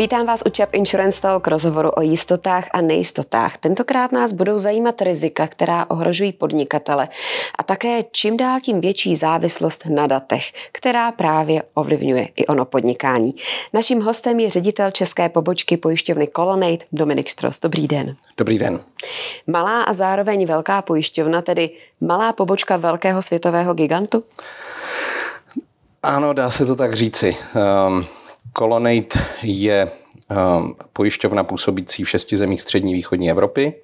Vítám vás u Čap Insurance Talk rozhovoru o jistotách a nejistotách. Tentokrát nás budou zajímat rizika, která ohrožují podnikatele a také čím dál tím větší závislost na datech, která právě ovlivňuje i ono podnikání. Naším hostem je ředitel české pobočky pojišťovny Colonnade Dominik Štros. Dobrý den. Dobrý den. Malá a zároveň velká pojišťovna, tedy malá pobočka velkého světového gigantu? Ano, dá se to tak říci. Um, Colonnade je um, pojišťovna působící v šesti zemích střední východní Evropy,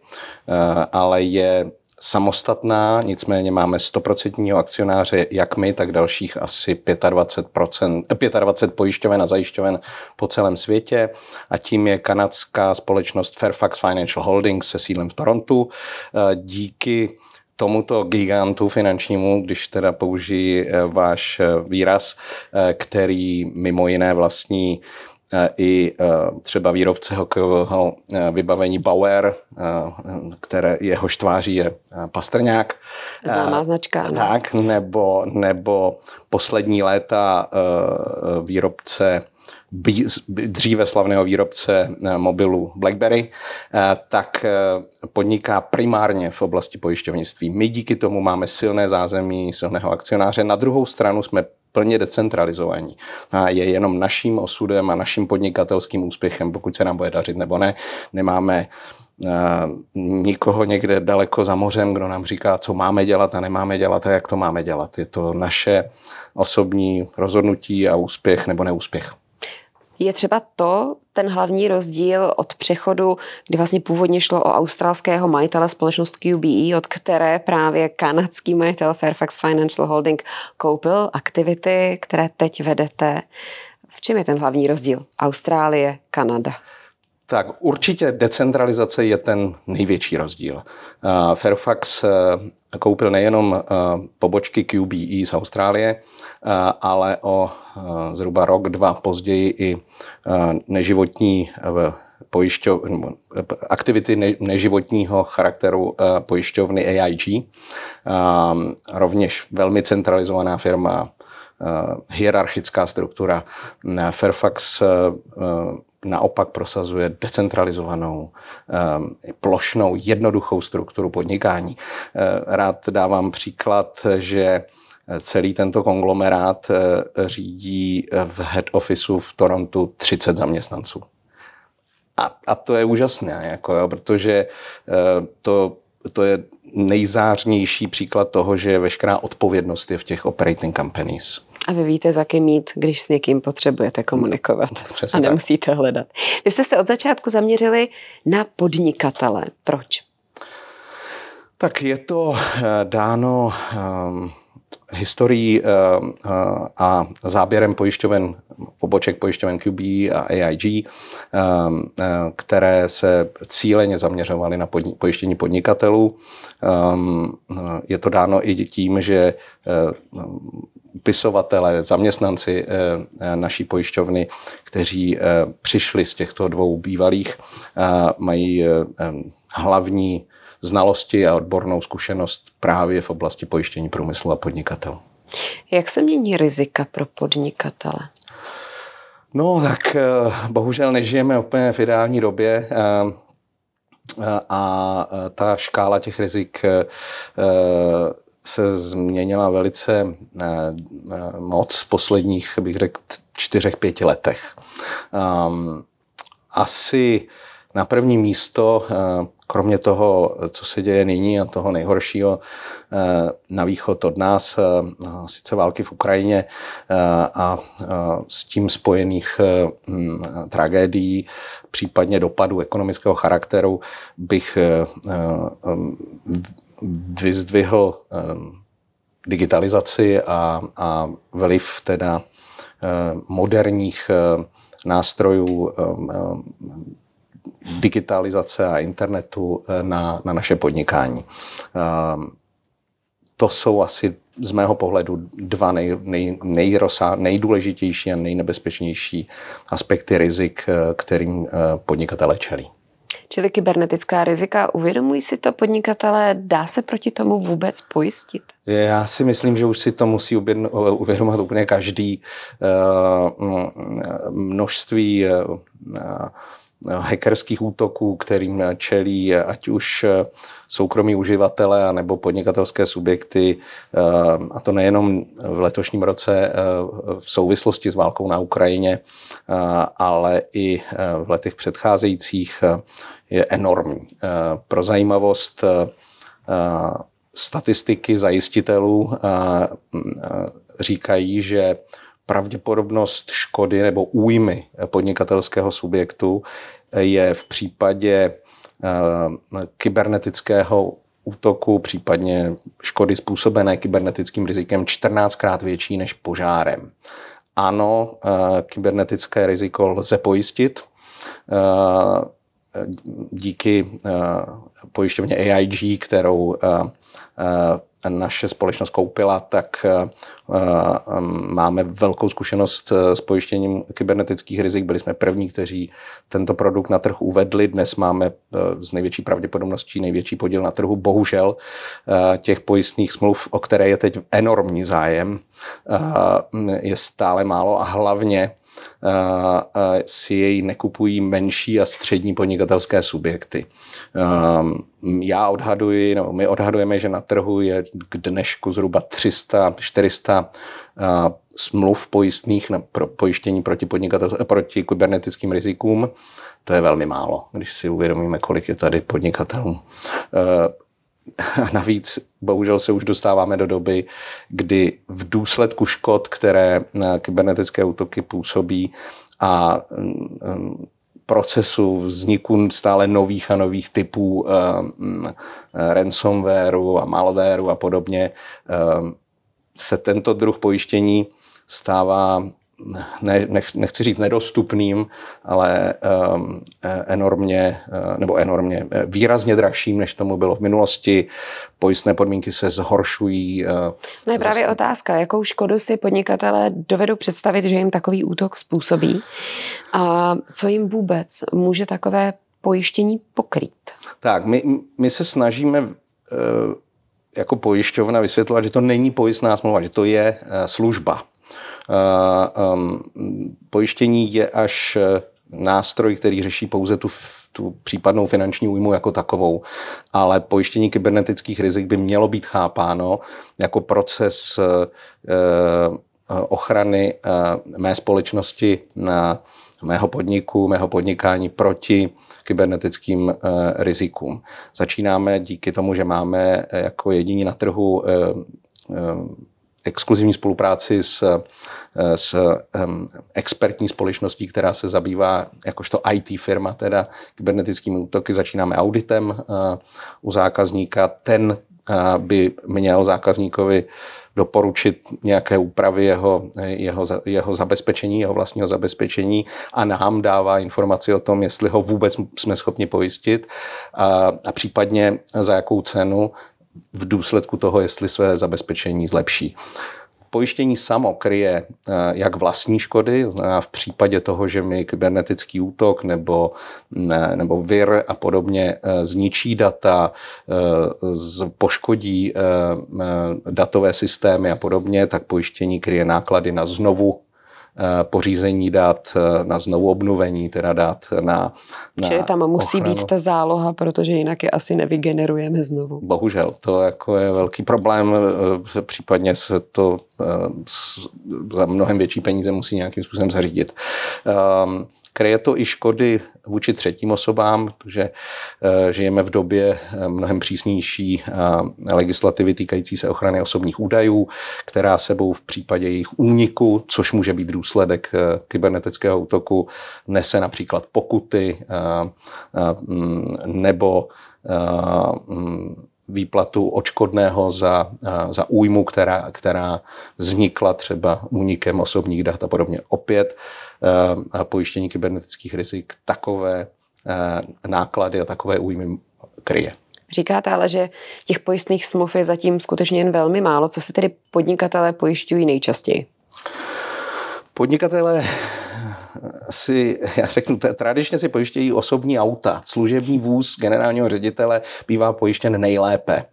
uh, ale je samostatná, nicméně máme 100% akcionáře, jak my, tak dalších asi 25%, 25 pojišťoven a zajišťoven po celém světě a tím je kanadská společnost Fairfax Financial Holdings se sídlem v Torontu. Uh, díky tomuto gigantu finančnímu, když teda použijí eh, váš eh, výraz, eh, který mimo jiné vlastní i třeba výrobce hokejového vybavení Bauer, které jeho tváří je Pastrňák. Známá značka. Tak, nebo, nebo poslední léta výrobce dříve slavného výrobce eh, mobilu BlackBerry, eh, tak eh, podniká primárně v oblasti pojišťovnictví. My díky tomu máme silné zázemí, silného akcionáře. Na druhou stranu jsme plně decentralizovaní. A je jenom naším osudem a naším podnikatelským úspěchem, pokud se nám bude dařit nebo ne. Nemáme nikoho někde daleko za mořem, kdo nám říká, co máme dělat a nemáme dělat a jak to máme dělat. Je to naše osobní rozhodnutí a úspěch nebo neúspěch. Je třeba to ten hlavní rozdíl od přechodu, kdy vlastně původně šlo o australského majitele společnost QBE, od které právě kanadský majitel Fairfax Financial Holding koupil aktivity, které teď vedete. V čem je ten hlavní rozdíl? Austrálie, Kanada. Tak určitě decentralizace je ten největší rozdíl. Fairfax eh, koupil nejenom eh, pobočky QBE z Austrálie, eh, ale o zhruba rok, dva později i neživotní aktivity neživotního charakteru pojišťovny AIG. Rovněž velmi centralizovaná firma, hierarchická struktura. Fairfax naopak prosazuje decentralizovanou, ehm, plošnou, jednoduchou strukturu podnikání. Eh, rád dávám příklad, že celý tento konglomerát eh, řídí v head officeu v Torontu 30 zaměstnanců. A, a to je úžasné, jako jo, protože to, to je nejzářnější příklad toho, že veškerá odpovědnost je v těch operating companies. A vy víte, za kým mít, když s někým potřebujete komunikovat Přesně a nemusíte tak. hledat. Vy jste se od začátku zaměřili na podnikatele. Proč? Tak je to eh, dáno um, historií uh, uh, a záběrem pojišťoven, poboček pojišťoven QB a AIG, uh, které se cíleně zaměřovaly na podni- pojištění podnikatelů. Um, je to dáno i tím, že upisovatelé, zaměstnanci eh, naší pojišťovny, kteří eh, přišli z těchto dvou bývalých, eh, mají hlavní znalosti a odbornou zkušenost právě v oblasti pojištění průmyslu a podnikatelů. Jak se mění rizika pro podnikatele? No tak bohužel nežijeme úplně v ideální době a ta škála těch rizik se změnila velice eh, eh, moc v posledních, bych řekl, čtyřech, pěti letech. Um, asi na první místo, eh, kromě toho, co se děje nyní a toho nejhoršího na východ od nás, sice války v Ukrajině a s tím spojených hm, tragédií, případně dopadů ekonomického charakteru, bych vyzdvihl digitalizaci a, a vliv teda moderních nástrojů digitalizace a internetu na, na naše podnikání. To jsou asi z mého pohledu dva nej, nej, nejrosá, nejdůležitější a nejnebezpečnější aspekty rizik, kterým podnikatele čelí. čili kybernetická rizika. Uvědomují si to podnikatelé? Dá se proti tomu vůbec pojistit? Já si myslím, že už si to musí uvědomovat úplně každý. Množství hackerských útoků, kterým čelí ať už soukromí uživatelé nebo podnikatelské subjekty, eh, a to nejenom v letošním roce eh, v souvislosti s válkou na Ukrajině, eh, ale i v letech předcházejících, je enormní. Pro zajímavost statistiky zajistitelů říkají, že pravděpodobnost škody nebo újmy podnikatelského subjektu je v případě eh, kybernetického útoku, případně škody způsobené kybernetickým rizikem 14krát větší než požárem. Ano, eh, kybernetické riziko lze pojistit eh, díky pojišťovně AIG, kterou naše společnost koupila, tak eh, eh, máme velkou zkušenost eh, s pojištěním kybernetických rizik. Byli jsme první, kteří tento produkt na trh uvedli. Dnes máme z největší pravděpodobností největší podíl na trhu. Bohužel těch pojistných smluv, o které je teď enormní zájem, je stále málo a hlavně si jej nekupují menší a střední podnikatelské subjekty. Já odhaduji, no, my odhadujeme, že na trhu je k dnešku zhruba 300-400 smluv pojistných na pro pojištění proti, proti kybernetickým rizikům. To je velmi málo, když si uvědomíme, kolik je tady podnikatelů. A navíc bohužel se už dostáváme do doby, kdy v důsledku škod, které na kybernetické útoky působí a mm, procesu vzniku stále nových a nových typů um, ransomwareu a malwareu a podobně, se tento druh pojištění stává ne, nechci říct nedostupným, ale um, enormně, uh, nebo enormně, eh, výrazně dražším, než tomu bylo v minulosti. Pojistné podmínky se zhoršují. No je právě zase... otázka, jakou škodu si podnikatelé dovedou představit, že jim takový útok způsobí a co jim vůbec může takové pojištění pokrýt? Tak, my, my se snažíme uh, jako pojišťovna vysvětlovat, že to není pojistná smlouva, že to je služba. Um, pojištění je až eh, nástroj, který řeší pouze tu, tu případnou finanční újmu jako takovou, ale pojištění kybernetických rizik by mělo být chápáno jako proces eh, eh, ochrany mé společnosti na mého podniku, mého podnikání proti kybernetickým rizikům. Začínáme díky tomu, že máme jako jediní na trhu exkluzivní spolupráci s, eh, s um, expertní společností, která se zabývá jakožto IT firma, teda kybernetickými útoky. Začínáme auditem uh, u zákazníka. Ten uh, by měl zákazníkovi doporučit nějaké úpravy jeho, jeho, jeho zabezpečení, jeho vlastního zabezpečení a nám dává informaci o tom, jestli ho vůbec jsme schopni pojistit a, a případně za jakou cenu v důsledku toho, jestli své zabezpečení zlepší. Pojištění samo kryje eh, jak vlastní škody, v případě toho, že mi kybernetický útok nebo, ne, nebo vir a podobně eh, zničí data, eh, poškodí datové systémy a podobně, tak pojištění kryje náklady na znovu Eh, pořízení dat, eh, na znovu obnovení, teda dát na, na Čili tam musí ochranu. být ta záloha, protože jinak je asi nevygenerujeme znovu. Bohužel, to jako je velký problém, eh, případně se to za mnohem větší peníze musí nějakým způsobem zařídit. Kryje to i škody vůči třetím osobám, protože eh, žijeme v době eh, mnohem přísnější eh, legislativy týkající se ochrany osobních údajů, která sebou v případě jejich úniku, což může být důsledek kybernetického útoku, nese například pokuty mm, nebo mm, výplatu očkodného za, za újmu, která, která vznikla třeba únikem osobních dat a podobně. Opět pojištění kybernetických rizik takové náklady a takové újmy kryje. Říkáte ale, že těch pojistných smluv je zatím skutečně jen velmi málo. Co se tedy podnikatelé pojišťují nejčastěji? Podnikatelé si, já řeknu, tradičně si pojištějí osobní auta. Služební vůz generálního ředitele bývá pojištěn nejlépe.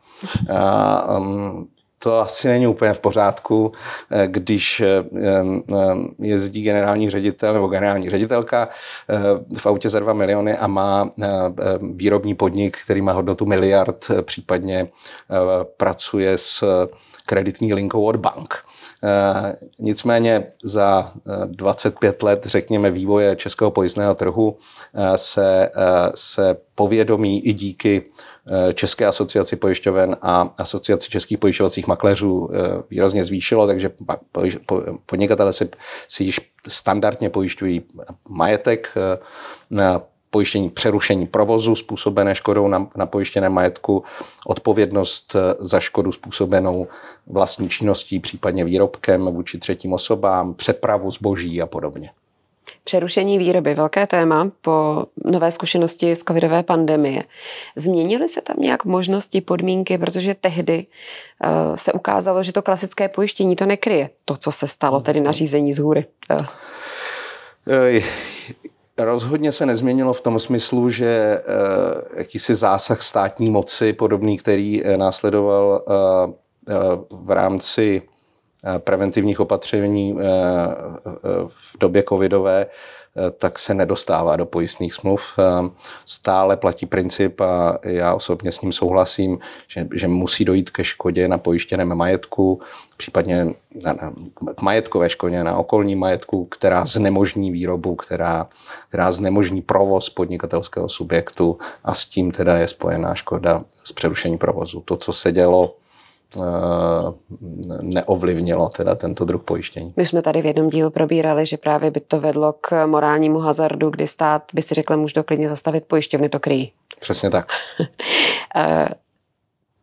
A, um, to asi není úplně v pořádku, eh, když eh, jezdí generální ředitel nebo generální ředitelka eh, v autě za 2 miliony a má výrobní podnik, který má hodnotu miliard, případně pracuje s kreditní linkou od bank. Nicméně za 25 let, řekněme, vývoje českého pojistného trhu se, se povědomí i díky Eh, České asociaci pojišťoven a asociaci českých pojišťovacích makléřů eh, výrazně zvýšilo, takže podnikatele si, si již standardně pojišťují majetek eh, pojištění přerušení provozu způsobené škodou na, na pojištěné majetku, odpovědnost za škodu způsobenou vlastní činností, případně výrobkem vůči třetím osobám, přepravu zboží a podobně. Přerušení výroby, velké téma po nové zkušenosti z covidové pandemie. Změnily se tam nějak možnosti, podmínky, protože tehdy uh, se ukázalo, že to klasické pojištění to nekryje. To, co se stalo, tedy nařízení z hůry. Uh. Rozhodně se nezměnilo v tom smyslu, že uh, jakýsi zásah státní moci, podobný, který následoval uh, v rámci Eh, preventivních opatření eh, eh, v době covidové, tak se nedostává do pojistných smluv. Stále platí princip a já osobně s ním souhlasím, že, že musí dojít ke škodě na pojištěném majetku, případně na, na, k majetkové škodě na okolní majetku, která znemožní výrobu, která, která znemožní provoz podnikatelského subjektu a s tím teda je spojená škoda z přerušení provozu. To, co se dělo Eh, neovlivnilo teda tento druh pojištění. My jsme tady v jednom dílu probírali, že právě by to vedlo k morálnímu hazardu, kdy stát by si řekl, může to klidně zastavit, pojišťovny to kryjí. Přesně tak. Eh,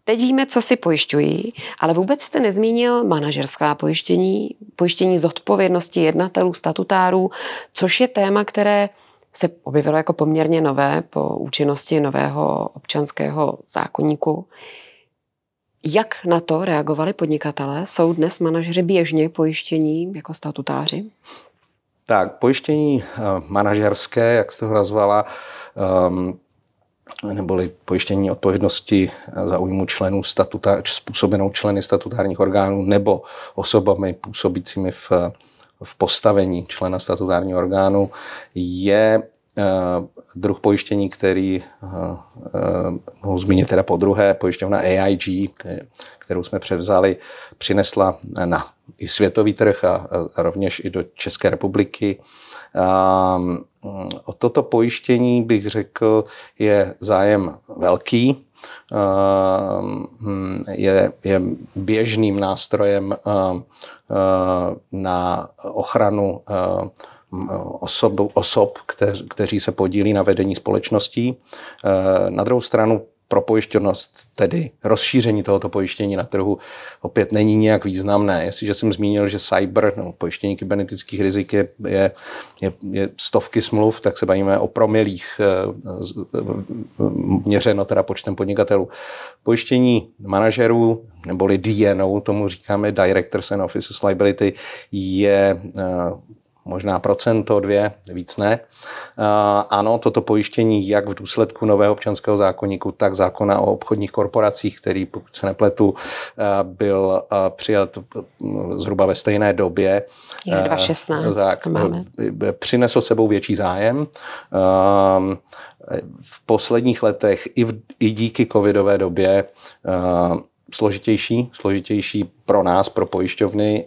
teď víme, co si pojišťují, ale vůbec jste nezmínil manažerská pojištění, pojištění zodpovědnosti jednatelů, statutárů, což je téma, které se objevilo jako poměrně nové po účinnosti nového občanského zákonníku. Jak na to reagovali podnikatelé? Jsou dnes manažeři běžně pojištění jako statutáři? Tak, pojištění eh, manažerské, jak jste ho nazvala, um, neboli pojištění odpovědnosti za újmu členů statuta, způsobenou členy statutárních orgánů nebo osobami působícími v, v postavení člena statutárního orgánu, je Eh, druh pojištění, který eh, eh, mohu zmínit teda po druhé, pojišťovna AIG, kterou jsme převzali, přinesla na i světový trh a, rovněž i do České republiky. O toto pojištění bych řekl, je zájem velký, hm, je, je běžným nástrojem na ochranu osob, osob kteř, kteří se podílí na vedení společností. Eh, na druhou stranu pro pojišťovnost, tedy rozšíření tohoto pojištění na trhu, opět není nějak významné. Jestliže jsem zmínil, že cyber, no, pojištění kybernetických rizik je, je, je, je stovky smluv, tak se bavíme o promilích eh, měřeno teda počtem podnikatelů. Pojištění manažerů, neboli DNO, tomu říkáme Directors and Officers Liability, je eh, možná procento, dvě, víc ne. Ano, toto pojištění jak v důsledku nového občanského zákonníku, tak zákona o obchodních korporacích, který, pokud se nepletu, byl přijat zhruba ve stejné době. Je 2016, tak, máme. Přinesl sebou větší zájem. V posledních letech i, v, i díky covidové době složitější, složitější pro nás, pro pojišťovny.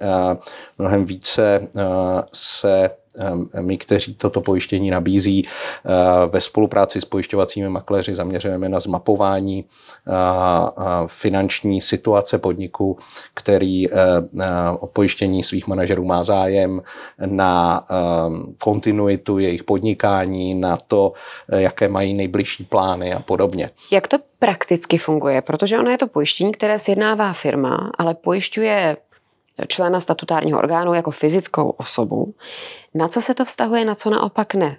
Mnohem více se my, kteří toto pojištění nabízí, ve spolupráci s pojišťovacími makléři zaměřujeme na zmapování finanční situace podniku, který o pojištění svých manažerů má zájem, na kontinuitu jejich podnikání, na to, jaké mají nejbližší plány a podobně. Jak to prakticky funguje? Protože ono je to pojištění, které sjednává firma, ale pojišťuje člena statutárního orgánu jako fyzickou osobu. Na co se to vztahuje, na co naopak ne?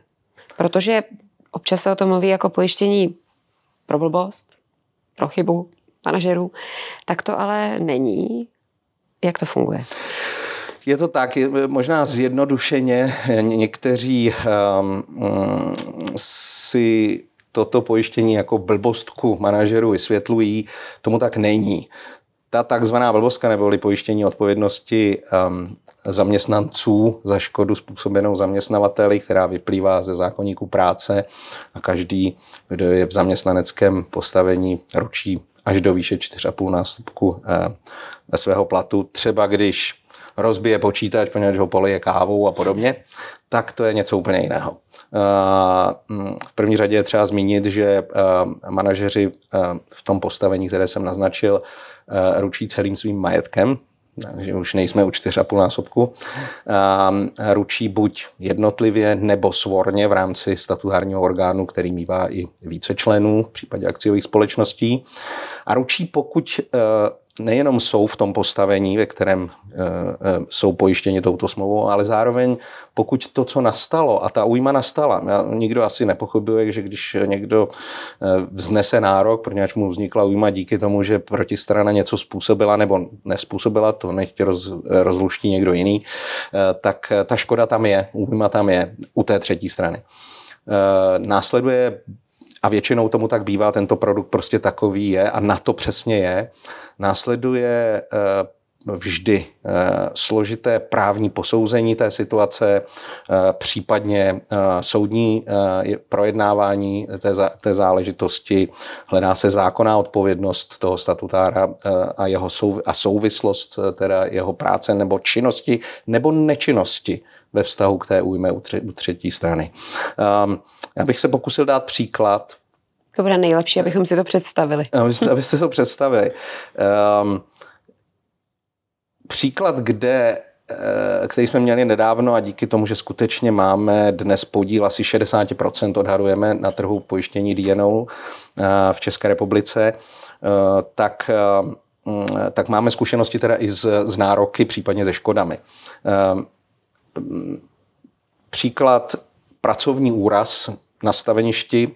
Protože občas se o tom mluví jako pojištění pro blbost, pro chybu manažerů, tak to ale není. Jak to funguje? Je to tak, možná zjednodušeně někteří um, si toto pojištění jako blbostku manažerů vysvětlují, tomu tak není. Ta takzvaná blbostka neboli pojištění odpovědnosti um, zaměstnanců za škodu způsobenou zaměstnavateli, která vyplývá ze zákonníku práce a každý, kdo je v zaměstnaneckém postavení, ručí až do výše 4,5 násobku eh, svého platu. Třeba když rozbije počítač, poněvadž ho polije kávou a podobně, tak to je něco úplně jiného. Eh, mm, v první řadě je třeba zmínit, že eh, manažeři v tom postavení, které jsem naznačil, ručí celým svým majetkem, takže už nejsme u 4,5 násobku, ručí buď jednotlivě nebo svorně v rámci statutárního orgánu, který mývá i více členů v případě akciových společností. A ručí, pokud nejenom jsou v tom postavení, ve kterém e, e, jsou pojištěni touto smlouvou, ale zároveň pokud to, co nastalo, a ta újma nastala, nikdo asi nepochybuje, že když někdo vznese nárok, protože mu vznikla újma díky tomu, že protistrana něco způsobila nebo nespůsobila, to nechť roz, rozluští někdo jiný, tak ta škoda tam je, újma tam je u té třetí strany. Následuje a většinou tomu tak bývá, tento produkt prostě takový je a na to přesně je. Následuje eh, vždy eh, složité právní posouzení té situace, eh, případně soudní projednávání té, záležitosti, hledá se zákonná odpovědnost toho statutára a, jeho a souvislost teda jeho práce nebo činnosti nebo nečinnosti ve vztahu k té újme u, třetí strany. Ehm, já bych se pokusil dát příklad. To bude nejlepší, abychom si to představili. Abyste to představili. Um, příklad, kde eh, který jsme měli nedávno a díky tomu, že skutečně máme dnes podíl asi 60% odhadujeme na trhu pojištění DNO eh, v České republice, eh, tak, tak máme zkušenosti teda i z, z nároky, případně ze škodami. Příklad pracovní úraz na staveništi,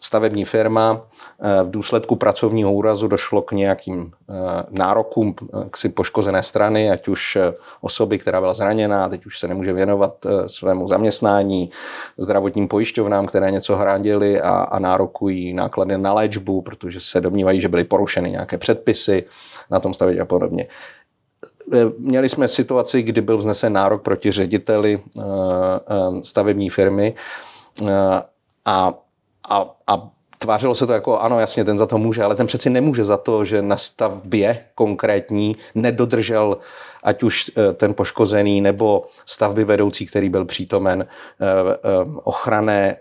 stavební firma, eh, v důsledku pracovního úrazu došlo k nějakým eh, nárokům eh, k si poškozené strany, ať už osoby, která byla zraněná, teď už se nemůže věnovat svému zaměstnání, zdravotním pojišťovnám, které něco hradili a, a nárokují náklady na léčbu, protože se domnívají, že byly porušeny nějaké předpisy na tom stavit a podobně. Měli jsme situaci, kdy byl vznesen nárok proti řediteli stavební firmy, a, a, a tvářilo se to jako, ano, jasně, ten za to může, ale ten přeci nemůže za to, že na stavbě konkrétní nedodržel ať už eh, ten poškozený nebo stavby vedoucí, který byl přítomen, eh, eh, ochranné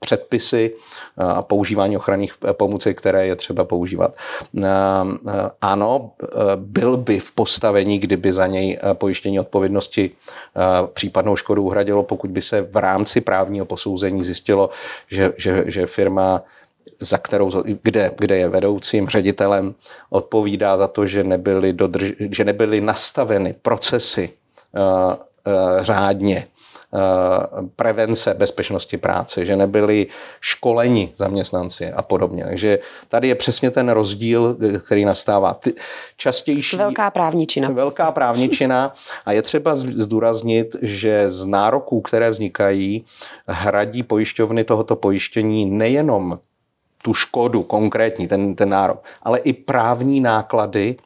předpisy a používání ochranných pomůcek, které je třeba používat. Ano, byl by v postavení, kdyby za něj pojištění odpovědnosti případnou škodu uhradilo, pokud by se v rámci právního posouzení zjistilo, že, že, že firma za kterou, kde, kde je vedoucím, ředitelem, odpovídá za to, že nebyly, dodrž, že nebyly nastaveny procesy uh, uh, řádně, uh, prevence bezpečnosti práce, že nebyli školeni zaměstnanci a podobně. Takže tady je přesně ten rozdíl, který nastává. Ty, častější... Velká právničina. Velká prostě. právničina a je třeba zdůraznit, že z nároků, které vznikají, hradí pojišťovny tohoto pojištění nejenom tu škodu konkrétní, ten, ten nárok, ale i právní náklady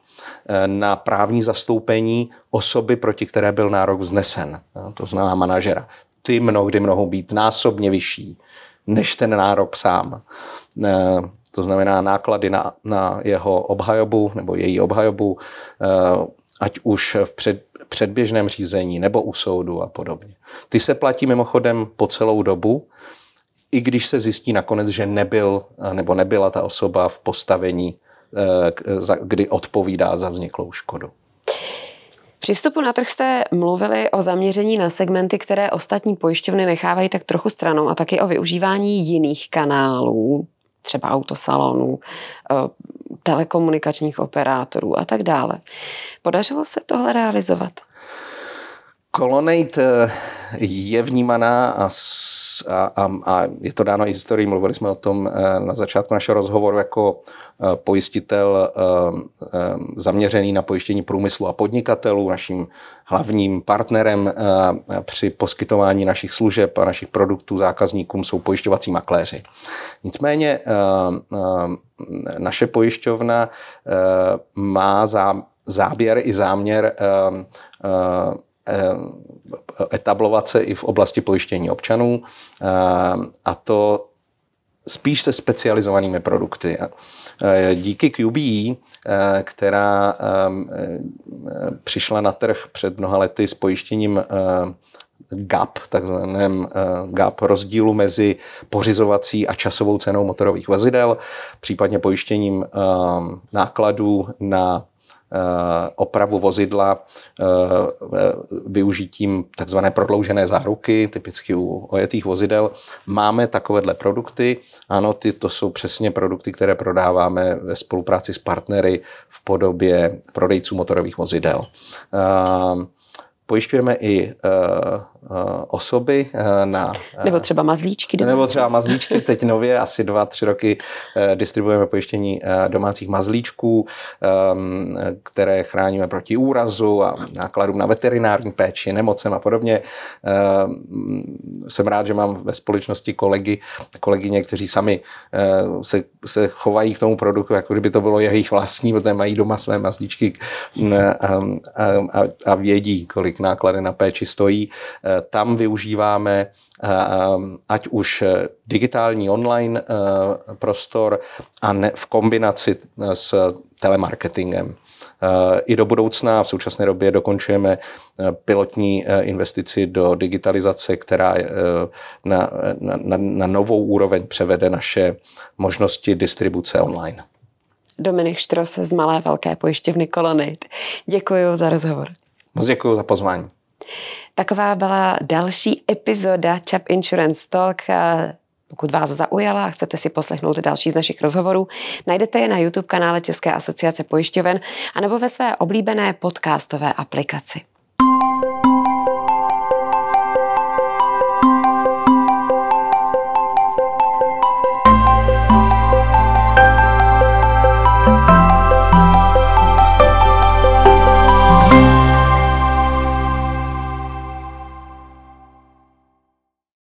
eh, na právní zastoupení osoby, proti které byl nárok vznesen. To znamená manažera. Ty mnohdy mohou být násobně vyšší než ten nárok sám. Eh, to znamená náklady na, na jeho obhajobu nebo její obhajobu, eh, ať už v před, předběžném řízení nebo u soudu a podobně. Ty se platí mimochodem po celou dobu i když se zjistí nakonec, že nebyl nebo nebyla ta osoba v postavení, eh, kdy odpovídá za vzniklou škodu. Při vstupu na trh jste mluvili o zaměření na segmenty, které ostatní pojišťovny nechávají tak trochu stranou a taky o využívání jiných kanálů, třeba autosalonů, eh, telekomunikačních operátorů a tak dále. Podařilo se tohle realizovat? Colonnade je vnímaná a, a, a je to dáno i historií, mluvili jsme o tom na začátku našeho rozhovoru jako pojistitel zaměřený na pojištění průmyslu a podnikatelů. Naším hlavním partnerem při poskytování našich služeb a našich produktů zákazníkům jsou pojišťovací makléři. Nicméně naše pojišťovna má záběr i záměr etablovat se i v oblasti pojištění občanů a to spíš se specializovanými produkty. Díky QBE, která přišla na trh před mnoha lety s pojištěním gap, takzvaném gap rozdílu mezi pořizovací a časovou cenou motorových vozidel, případně pojištěním nákladů na Eh, opravu vozidla eh, využitím takzvané prodloužené záruky, typicky u ojetých vozidel. Máme takovéhle produkty. Ano, ty to jsou přesně produkty, které prodáváme ve spolupráci s partnery v podobě prodejců motorových vozidel. Eh, pojišťujeme i Eh, osoby eh, na... Eh, nebo třeba mazlíčky. Domácí. Nebo třeba mazlíčky. Teď nově asi dva, tři roky distribuujeme pojištění domácích mazlíčků, které chráníme proti úrazu a nákladům na veterinární péči, nemocem a podobně. Jsem rád, že mám ve společnosti kolegy, kolegyně, kteří sami se, se chovají k tomu produktu, jako kdyby to bylo jejich vlastní, protože mají doma své mazlíčky a, a, a vědí, kolik náklady na péči stojí tam využíváme eh, eh, ať už digitální online eh, prostor a ne, v kombinaci s telemarketingem. I do budoucna v současné době dokončujeme pilotní investici do digitalizace, která na, na, na novou úroveň převede naše možnosti distribuce online. Dominik Štros z Malé velké pojišťovny Kolonit. Děkuji za rozhovor. Moc děkuji za pozvání. Taková byla další epizoda Chap Insurance Talk. Pokud vás zaujala a chcete si poslechnout další z našich rozhovorů, najdete je na YouTube kanále České asociace pojišťoven anebo ve své oblíbené podcastové aplikaci.